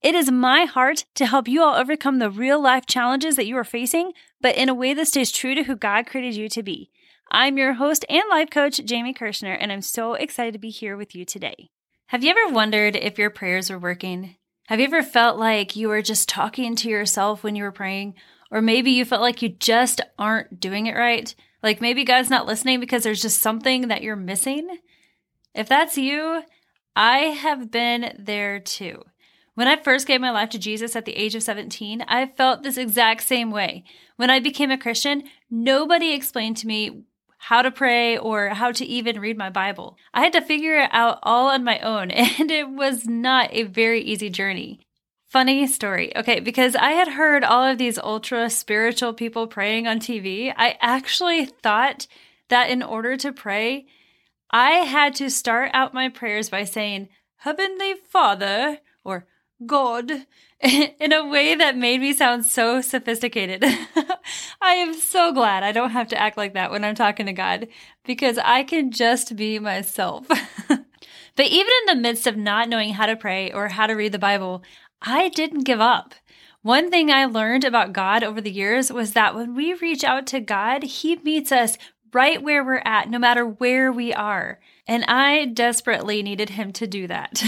It is my heart to help you all overcome the real life challenges that you are facing, but in a way that stays true to who God created you to be. I'm your host and life coach, Jamie Kirschner, and I'm so excited to be here with you today. Have you ever wondered if your prayers were working? Have you ever felt like you were just talking to yourself when you were praying? Or maybe you felt like you just aren't doing it right? Like maybe God's not listening because there's just something that you're missing? If that's you, I have been there too. When I first gave my life to Jesus at the age of 17, I felt this exact same way. When I became a Christian, nobody explained to me how to pray or how to even read my Bible. I had to figure it out all on my own, and it was not a very easy journey. Funny story. Okay, because I had heard all of these ultra spiritual people praying on TV, I actually thought that in order to pray, I had to start out my prayers by saying, Heavenly Father, or God in a way that made me sound so sophisticated. I am so glad I don't have to act like that when I'm talking to God because I can just be myself. but even in the midst of not knowing how to pray or how to read the Bible, I didn't give up. One thing I learned about God over the years was that when we reach out to God, He meets us right where we're at, no matter where we are. And I desperately needed Him to do that.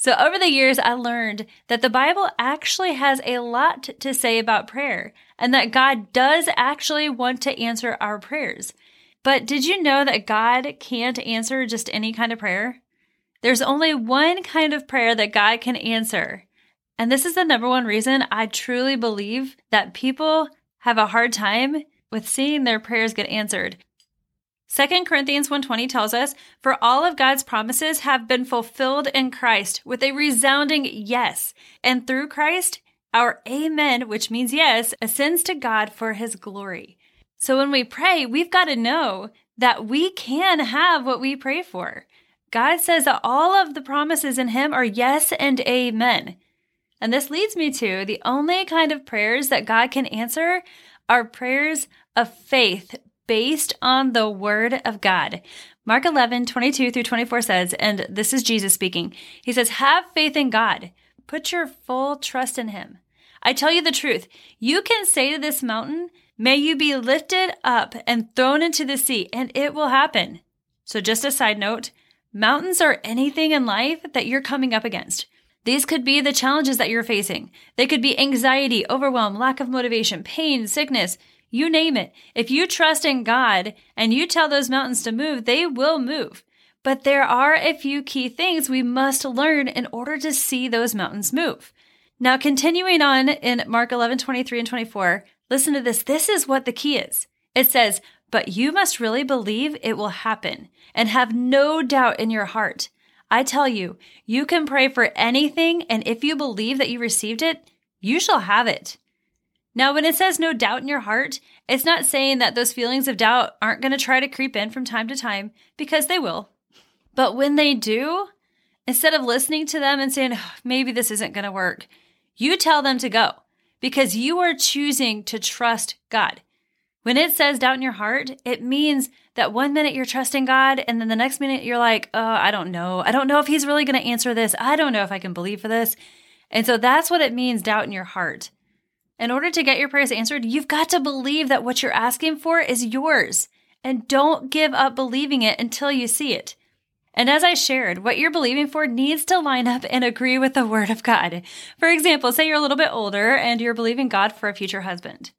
So, over the years, I learned that the Bible actually has a lot to say about prayer and that God does actually want to answer our prayers. But did you know that God can't answer just any kind of prayer? There's only one kind of prayer that God can answer. And this is the number one reason I truly believe that people have a hard time with seeing their prayers get answered 2 Corinthians 1:20 tells us, "For all of God's promises have been fulfilled in Christ with a resounding yes, and through Christ our amen, which means yes, ascends to God for his glory." So when we pray, we've got to know that we can have what we pray for. God says that all of the promises in him are yes and amen. And this leads me to the only kind of prayers that God can answer are prayers of faith based on the word of God. Mark 11, 22 through 24 says, and this is Jesus speaking. He says, Have faith in God. Put your full trust in him. I tell you the truth. You can say to this mountain, May you be lifted up and thrown into the sea, and it will happen. So, just a side note mountains are anything in life that you're coming up against. These could be the challenges that you're facing. They could be anxiety, overwhelm, lack of motivation, pain, sickness. You name it. If you trust in God and you tell those mountains to move, they will move. But there are a few key things we must learn in order to see those mountains move. Now, continuing on in Mark 11, 23 and 24, listen to this. This is what the key is. It says, But you must really believe it will happen and have no doubt in your heart. I tell you, you can pray for anything, and if you believe that you received it, you shall have it. Now, when it says no doubt in your heart, it's not saying that those feelings of doubt aren't going to try to creep in from time to time, because they will. But when they do, instead of listening to them and saying, oh, maybe this isn't going to work, you tell them to go because you are choosing to trust God. When it says doubt in your heart, it means that one minute you're trusting God, and then the next minute you're like, oh, I don't know. I don't know if He's really going to answer this. I don't know if I can believe for this. And so that's what it means doubt in your heart. In order to get your prayers answered, you've got to believe that what you're asking for is yours. And don't give up believing it until you see it. And as I shared, what you're believing for needs to line up and agree with the Word of God. For example, say you're a little bit older and you're believing God for a future husband.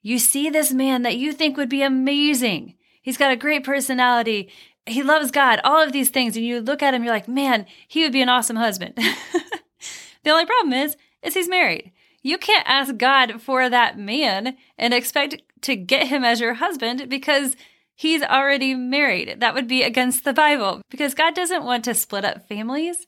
You see this man that you think would be amazing. He's got a great personality. He loves God, all of these things. And you look at him, you're like, man, he would be an awesome husband. the only problem is, is he's married. You can't ask God for that man and expect to get him as your husband because he's already married. That would be against the Bible because God doesn't want to split up families.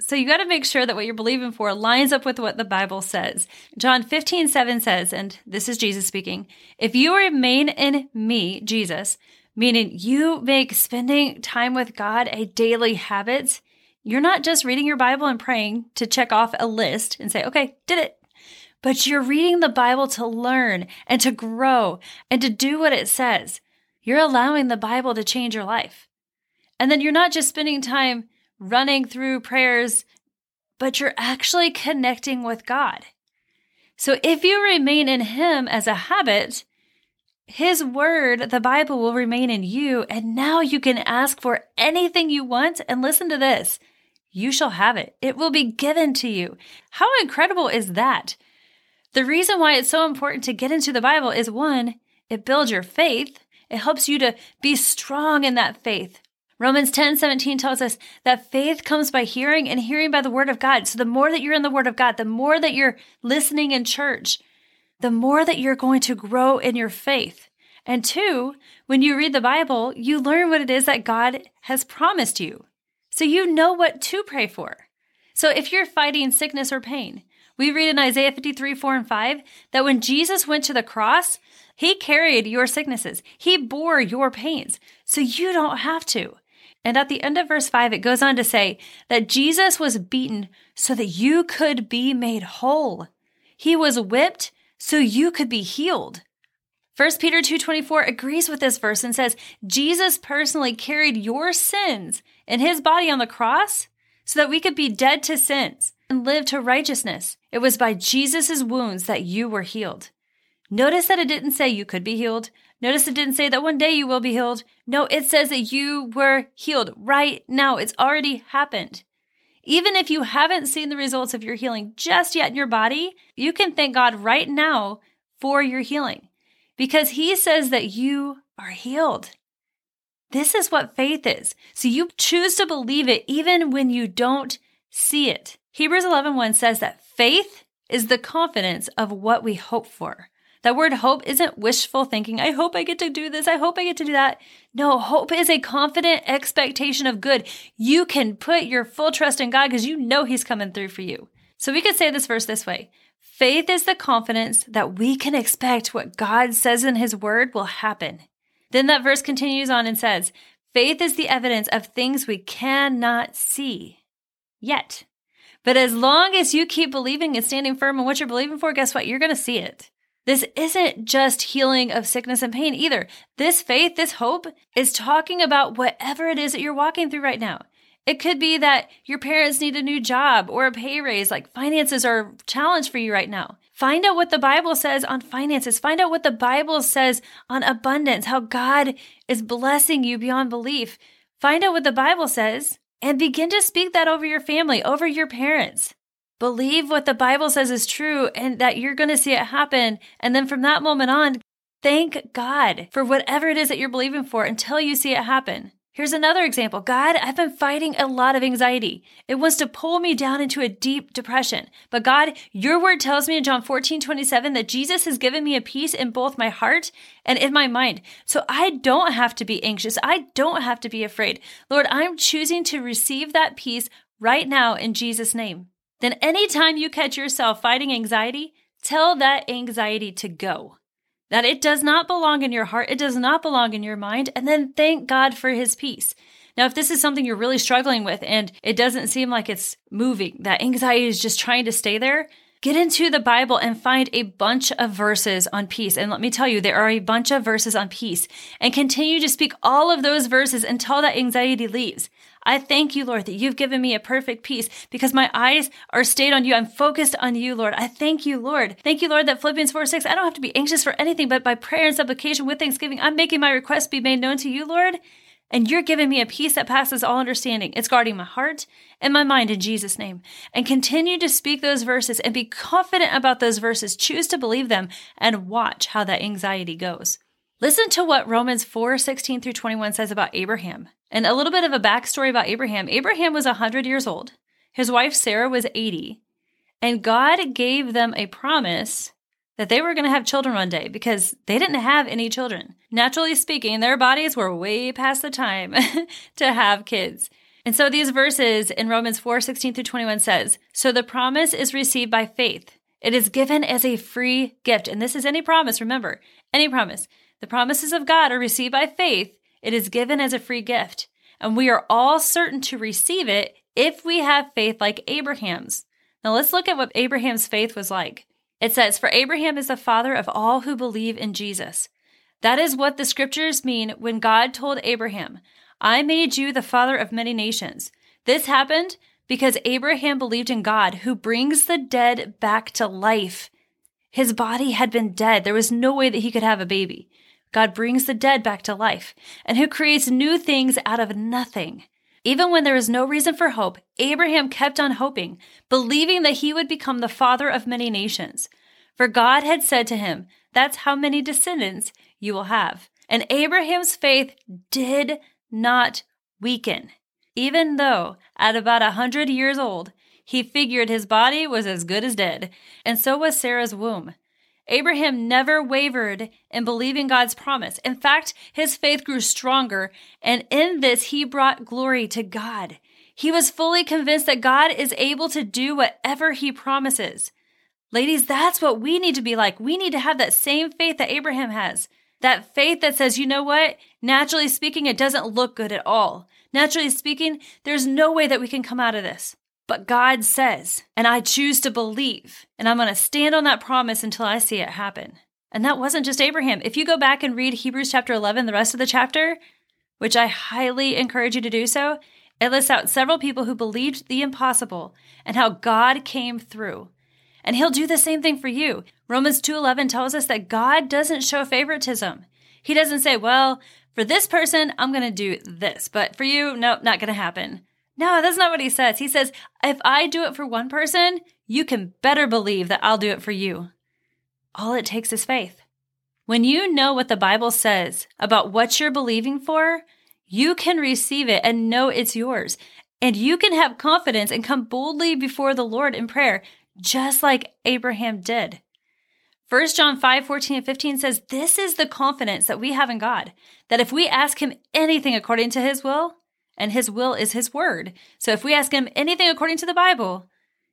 So you got to make sure that what you're believing for lines up with what the Bible says. John 15, 7 says, and this is Jesus speaking, if you remain in me, Jesus, meaning you make spending time with God a daily habit, you're not just reading your Bible and praying to check off a list and say, okay, did it. But you're reading the Bible to learn and to grow and to do what it says. You're allowing the Bible to change your life. And then you're not just spending time running through prayers, but you're actually connecting with God. So if you remain in Him as a habit, His Word, the Bible, will remain in you. And now you can ask for anything you want. And listen to this you shall have it, it will be given to you. How incredible is that? The reason why it's so important to get into the Bible is one, it builds your faith. It helps you to be strong in that faith. Romans 10 17 tells us that faith comes by hearing and hearing by the word of God. So the more that you're in the word of God, the more that you're listening in church, the more that you're going to grow in your faith. And two, when you read the Bible, you learn what it is that God has promised you. So you know what to pray for. So if you're fighting sickness or pain, we read in Isaiah 53, 4 and 5 that when Jesus went to the cross, he carried your sicknesses. He bore your pains. So you don't have to. And at the end of verse 5, it goes on to say that Jesus was beaten so that you could be made whole. He was whipped so you could be healed. 1 Peter 2:24 agrees with this verse and says, "Jesus personally carried your sins in his body on the cross so that we could be dead to sins and live to righteousness. It was by Jesus' wounds that you were healed." Notice that it didn't say you could be healed. Notice it didn't say that one day you will be healed. No, it says that you were healed right now. It's already happened. Even if you haven't seen the results of your healing just yet in your body, you can thank God right now for your healing because He says that you are healed. This is what faith is. So you choose to believe it even when you don't see it. Hebrews 11:1 says that faith is the confidence of what we hope for. That word hope isn't wishful thinking. I hope I get to do this. I hope I get to do that. No, hope is a confident expectation of good. You can put your full trust in God because you know He's coming through for you. So we could say this verse this way Faith is the confidence that we can expect what God says in His word will happen. Then that verse continues on and says, Faith is the evidence of things we cannot see yet. But as long as you keep believing and standing firm in what you're believing for, guess what? You're going to see it. This isn't just healing of sickness and pain either. This faith, this hope is talking about whatever it is that you're walking through right now. It could be that your parents need a new job or a pay raise, like finances are a challenge for you right now. Find out what the Bible says on finances. Find out what the Bible says on abundance, how God is blessing you beyond belief. Find out what the Bible says and begin to speak that over your family, over your parents. Believe what the Bible says is true and that you're going to see it happen. And then from that moment on, thank God for whatever it is that you're believing for until you see it happen. Here's another example. God, I've been fighting a lot of anxiety. It wants to pull me down into a deep depression. But God, your word tells me in John 14, 27 that Jesus has given me a peace in both my heart and in my mind. So I don't have to be anxious. I don't have to be afraid. Lord, I'm choosing to receive that peace right now in Jesus' name then anytime you catch yourself fighting anxiety, tell that anxiety to go. That it does not belong in your heart, it does not belong in your mind, and then thank God for his peace. Now, if this is something you're really struggling with and it doesn't seem like it's moving, that anxiety is just trying to stay there, get into the Bible and find a bunch of verses on peace. And let me tell you, there are a bunch of verses on peace and continue to speak all of those verses until that anxiety leaves. I thank you, Lord, that you've given me a perfect peace because my eyes are stayed on you. I'm focused on you, Lord. I thank you, Lord. Thank you, Lord, that Philippians 4 6, I don't have to be anxious for anything, but by prayer and supplication with thanksgiving, I'm making my request be made known to you, Lord. And you're giving me a peace that passes all understanding. It's guarding my heart and my mind in Jesus' name. And continue to speak those verses and be confident about those verses. Choose to believe them and watch how that anxiety goes. Listen to what Romans 4 16 through 21 says about Abraham. And a little bit of a backstory about Abraham. Abraham was 100 years old, his wife Sarah was 80, and God gave them a promise that they were going to have children one day because they didn't have any children. Naturally speaking, their bodies were way past the time to have kids. And so these verses in Romans 4 16 through 21 says, So the promise is received by faith. It is given as a free gift. And this is any promise, remember, any promise. The promises of God are received by faith. It is given as a free gift. And we are all certain to receive it if we have faith like Abraham's. Now let's look at what Abraham's faith was like. It says, For Abraham is the father of all who believe in Jesus. That is what the scriptures mean when God told Abraham, I made you the father of many nations. This happened because Abraham believed in God, who brings the dead back to life. His body had been dead. There was no way that he could have a baby. God brings the dead back to life, and who creates new things out of nothing. Even when there was no reason for hope, Abraham kept on hoping, believing that he would become the father of many nations. For God had said to him, That's how many descendants you will have. And Abraham's faith did not weaken, even though at about a hundred years old, he figured his body was as good as dead, and so was Sarah's womb. Abraham never wavered in believing God's promise. In fact, his faith grew stronger, and in this, he brought glory to God. He was fully convinced that God is able to do whatever he promises. Ladies, that's what we need to be like. We need to have that same faith that Abraham has. That faith that says, you know what? Naturally speaking, it doesn't look good at all. Naturally speaking, there's no way that we can come out of this. But God says, and I choose to believe, and I'm going to stand on that promise until I see it happen. And that wasn't just Abraham. If you go back and read Hebrews chapter 11, the rest of the chapter, which I highly encourage you to do so, it lists out several people who believed the impossible and how God came through. And he'll do the same thing for you. Romans 2:11 tells us that God doesn't show favoritism. He doesn't say, "Well, for this person, I'm going to do this, but for you, nope, not going to happen." No, that's not what he says. He says, if I do it for one person, you can better believe that I'll do it for you. All it takes is faith. When you know what the Bible says about what you're believing for, you can receive it and know it's yours. And you can have confidence and come boldly before the Lord in prayer, just like Abraham did. 1 John 5, 14 and 15 says, This is the confidence that we have in God, that if we ask him anything according to his will, and his will is his word. So if we ask him anything according to the Bible,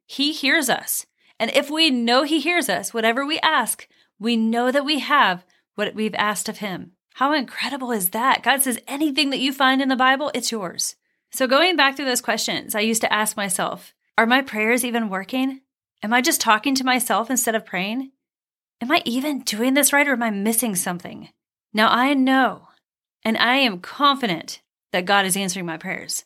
he hears us. And if we know he hears us, whatever we ask, we know that we have what we've asked of him. How incredible is that? God says anything that you find in the Bible, it's yours. So going back through those questions, I used to ask myself, are my prayers even working? Am I just talking to myself instead of praying? Am I even doing this right or am I missing something? Now I know and I am confident that God is answering my prayers.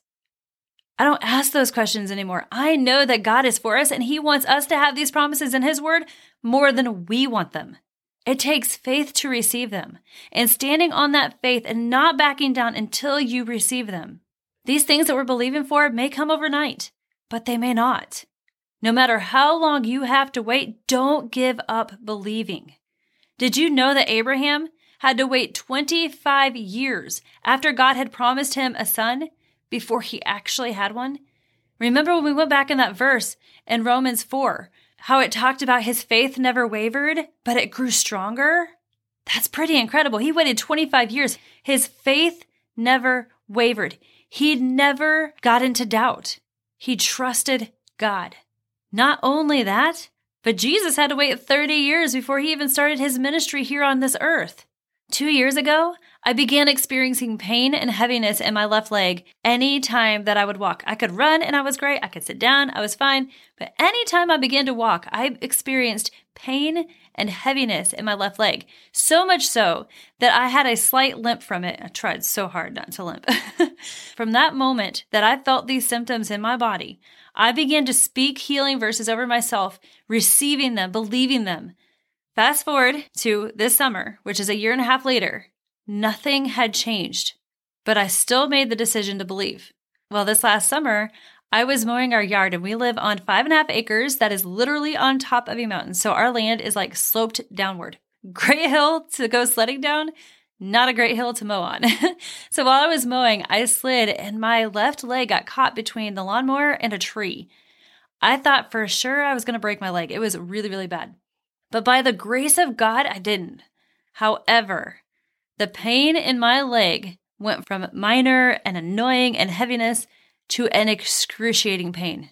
I don't ask those questions anymore. I know that God is for us and He wants us to have these promises in His Word more than we want them. It takes faith to receive them and standing on that faith and not backing down until you receive them. These things that we're believing for may come overnight, but they may not. No matter how long you have to wait, don't give up believing. Did you know that Abraham had to wait 25 years after God had promised him a son before he actually had one. Remember when we went back in that verse in Romans 4, how it talked about his faith never wavered, but it grew stronger? That's pretty incredible. He waited 25 years. His faith never wavered. He never got into doubt. He trusted God. Not only that, but Jesus had to wait 30 years before he even started his ministry here on this earth. Two years ago, I began experiencing pain and heaviness in my left leg any time that I would walk. I could run and I was great. I could sit down, I was fine. But anytime I began to walk, I experienced pain and heaviness in my left leg. So much so that I had a slight limp from it. I tried so hard not to limp. from that moment that I felt these symptoms in my body, I began to speak healing verses over myself, receiving them, believing them. Fast forward to this summer, which is a year and a half later, nothing had changed. but I still made the decision to believe. Well, this last summer, I was mowing our yard and we live on five and a half acres that is literally on top of a mountain. So our land is like sloped downward. Great hill to go sledding down, not a great hill to mow on. so while I was mowing, I slid and my left leg got caught between the lawnmower and a tree. I thought for sure I was going to break my leg. It was really, really bad. But by the grace of God, I didn't. However, the pain in my leg went from minor and annoying and heaviness to an excruciating pain.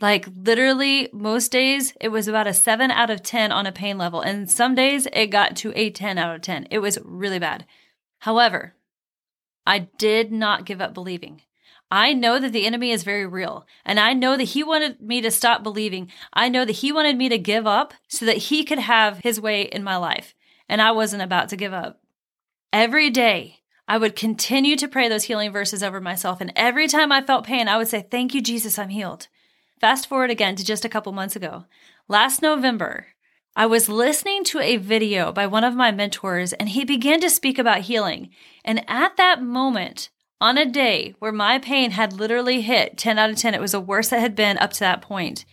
Like literally, most days it was about a 7 out of 10 on a pain level, and some days it got to a 10 out of 10. It was really bad. However, I did not give up believing. I know that the enemy is very real, and I know that he wanted me to stop believing. I know that he wanted me to give up so that he could have his way in my life, and I wasn't about to give up. Every day, I would continue to pray those healing verses over myself, and every time I felt pain, I would say, Thank you, Jesus, I'm healed. Fast forward again to just a couple months ago. Last November, I was listening to a video by one of my mentors, and he began to speak about healing. And at that moment, on a day where my pain had literally hit 10 out of 10, it was the worst that had been up to that point,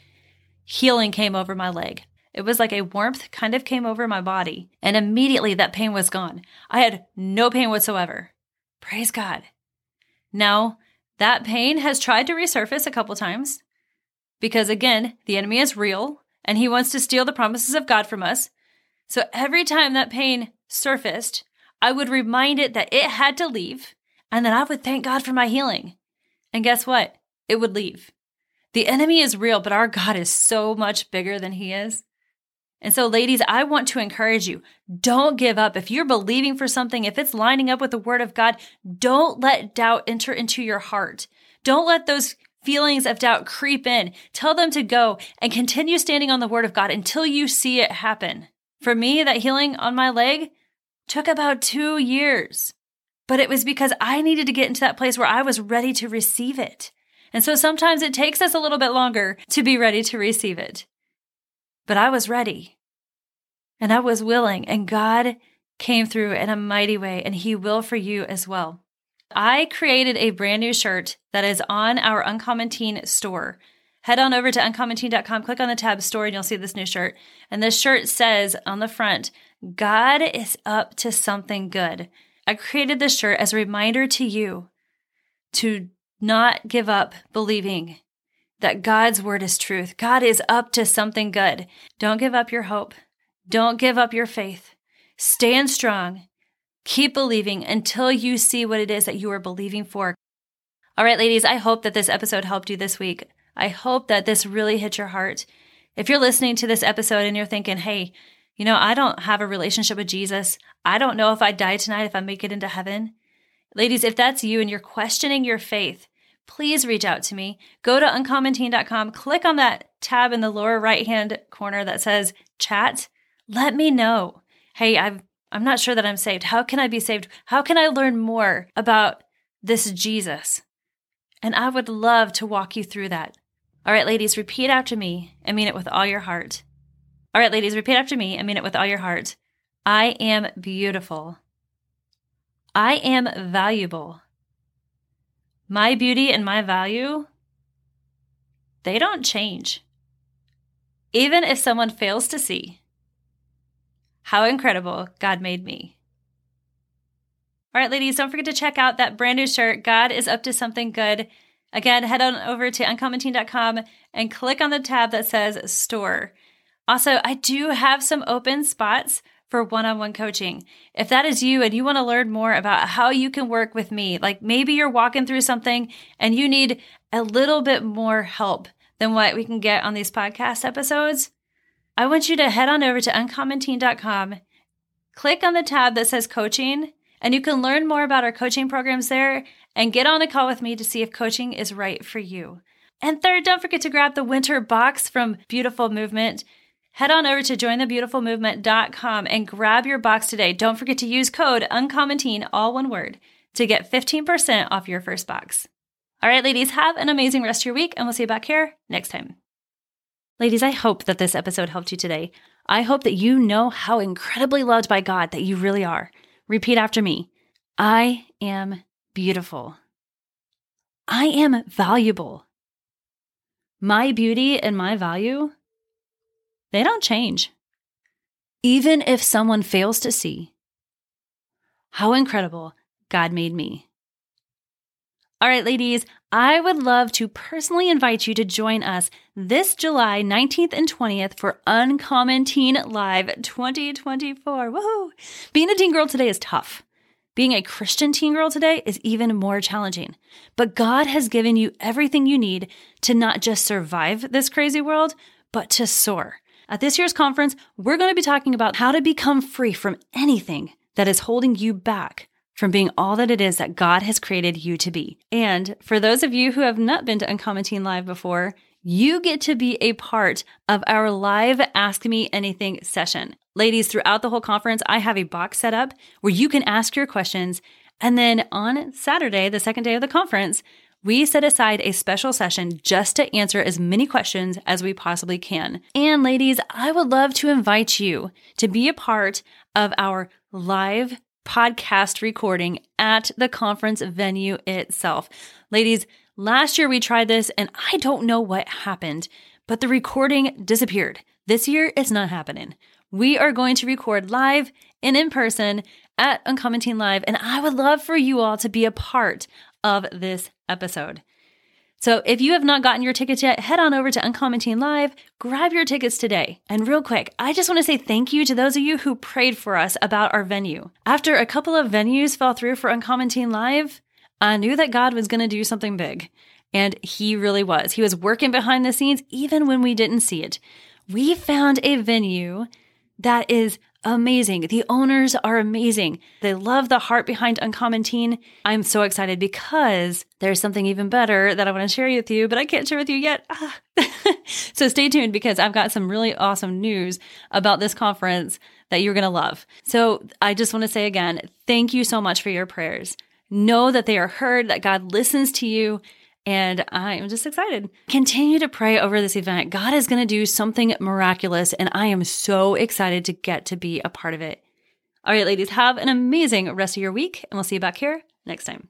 healing came over my leg. It was like a warmth kind of came over my body, and immediately that pain was gone. I had no pain whatsoever. Praise God. Now, that pain has tried to resurface a couple times because again, the enemy is real and he wants to steal the promises of God from us. So every time that pain surfaced, I would remind it that it had to leave and then I would thank God for my healing. And guess what? It would leave. The enemy is real, but our God is so much bigger than he is. And so, ladies, I want to encourage you don't give up. If you're believing for something, if it's lining up with the word of God, don't let doubt enter into your heart. Don't let those feelings of doubt creep in. Tell them to go and continue standing on the word of God until you see it happen. For me, that healing on my leg took about two years, but it was because I needed to get into that place where I was ready to receive it. And so sometimes it takes us a little bit longer to be ready to receive it. But I was ready and I was willing, and God came through in a mighty way, and He will for you as well. I created a brand new shirt that is on our Uncommon Teen store. Head on over to uncommonteen.com, click on the tab store, and you'll see this new shirt. And this shirt says on the front, God is up to something good. I created this shirt as a reminder to you to not give up believing that God's word is truth. God is up to something good. Don't give up your hope. Don't give up your faith. Stand strong Keep believing until you see what it is that you are believing for. All right, ladies, I hope that this episode helped you this week. I hope that this really hit your heart. If you're listening to this episode and you're thinking, hey, you know, I don't have a relationship with Jesus. I don't know if I die tonight, if I make it into heaven. Ladies, if that's you and you're questioning your faith, please reach out to me. Go to uncommonteen.com, click on that tab in the lower right hand corner that says chat. Let me know. Hey, I've I'm not sure that I'm saved. How can I be saved? How can I learn more about this Jesus? And I would love to walk you through that. All right, ladies, repeat after me and mean it with all your heart. All right, ladies, repeat after me and mean it with all your heart. I am beautiful. I am valuable. My beauty and my value, they don't change. Even if someone fails to see, how incredible God made me. All right, ladies, don't forget to check out that brand new shirt. God is up to something good. Again, head on over to uncommonteen.com and click on the tab that says store. Also, I do have some open spots for one on one coaching. If that is you and you want to learn more about how you can work with me, like maybe you're walking through something and you need a little bit more help than what we can get on these podcast episodes, I want you to head on over to uncommonteen.com, click on the tab that says coaching, and you can learn more about our coaching programs there and get on a call with me to see if coaching is right for you. And third, don't forget to grab the winter box from Beautiful Movement. Head on over to jointhebeautifulmovement.com and grab your box today. Don't forget to use code uncommonteen, all one word, to get 15% off your first box. All right, ladies, have an amazing rest of your week, and we'll see you back here next time. Ladies, I hope that this episode helped you today. I hope that you know how incredibly loved by God that you really are. Repeat after me I am beautiful. I am valuable. My beauty and my value, they don't change. Even if someone fails to see how incredible God made me. All right, ladies, I would love to personally invite you to join us this July 19th and 20th for Uncommon Teen Live 2024. Woohoo! Being a teen girl today is tough. Being a Christian teen girl today is even more challenging. But God has given you everything you need to not just survive this crazy world, but to soar. At this year's conference, we're going to be talking about how to become free from anything that is holding you back from being all that it is that God has created you to be. And for those of you who have not been to Uncommon Teen Live before, you get to be a part of our live Ask Me Anything session. Ladies, throughout the whole conference, I have a box set up where you can ask your questions. And then on Saturday, the second day of the conference, we set aside a special session just to answer as many questions as we possibly can. And ladies, I would love to invite you to be a part of our live podcast recording at the conference venue itself. Ladies, last year we tried this and I don't know what happened, but the recording disappeared. This year it's not happening. We are going to record live and in person at Uncommon Teen Live, and I would love for you all to be a part of this episode. So if you have not gotten your tickets yet, head on over to Uncommon Teen Live, grab your tickets today. And real quick, I just want to say thank you to those of you who prayed for us about our venue. After a couple of venues fell through for Uncommon Teen Live, I knew that God was going to do something big. And he really was. He was working behind the scenes even when we didn't see it. We found a venue that is amazing. The owners are amazing. They love the heart behind Uncommon Teen. I'm so excited because there's something even better that I want to share with you, but I can't share with you yet. Ah. so stay tuned because I've got some really awesome news about this conference that you're going to love. So I just want to say again, thank you so much for your prayers. Know that they are heard, that God listens to you, and I am just excited. Continue to pray over this event. God is going to do something miraculous, and I am so excited to get to be a part of it. All right, ladies, have an amazing rest of your week, and we'll see you back here next time.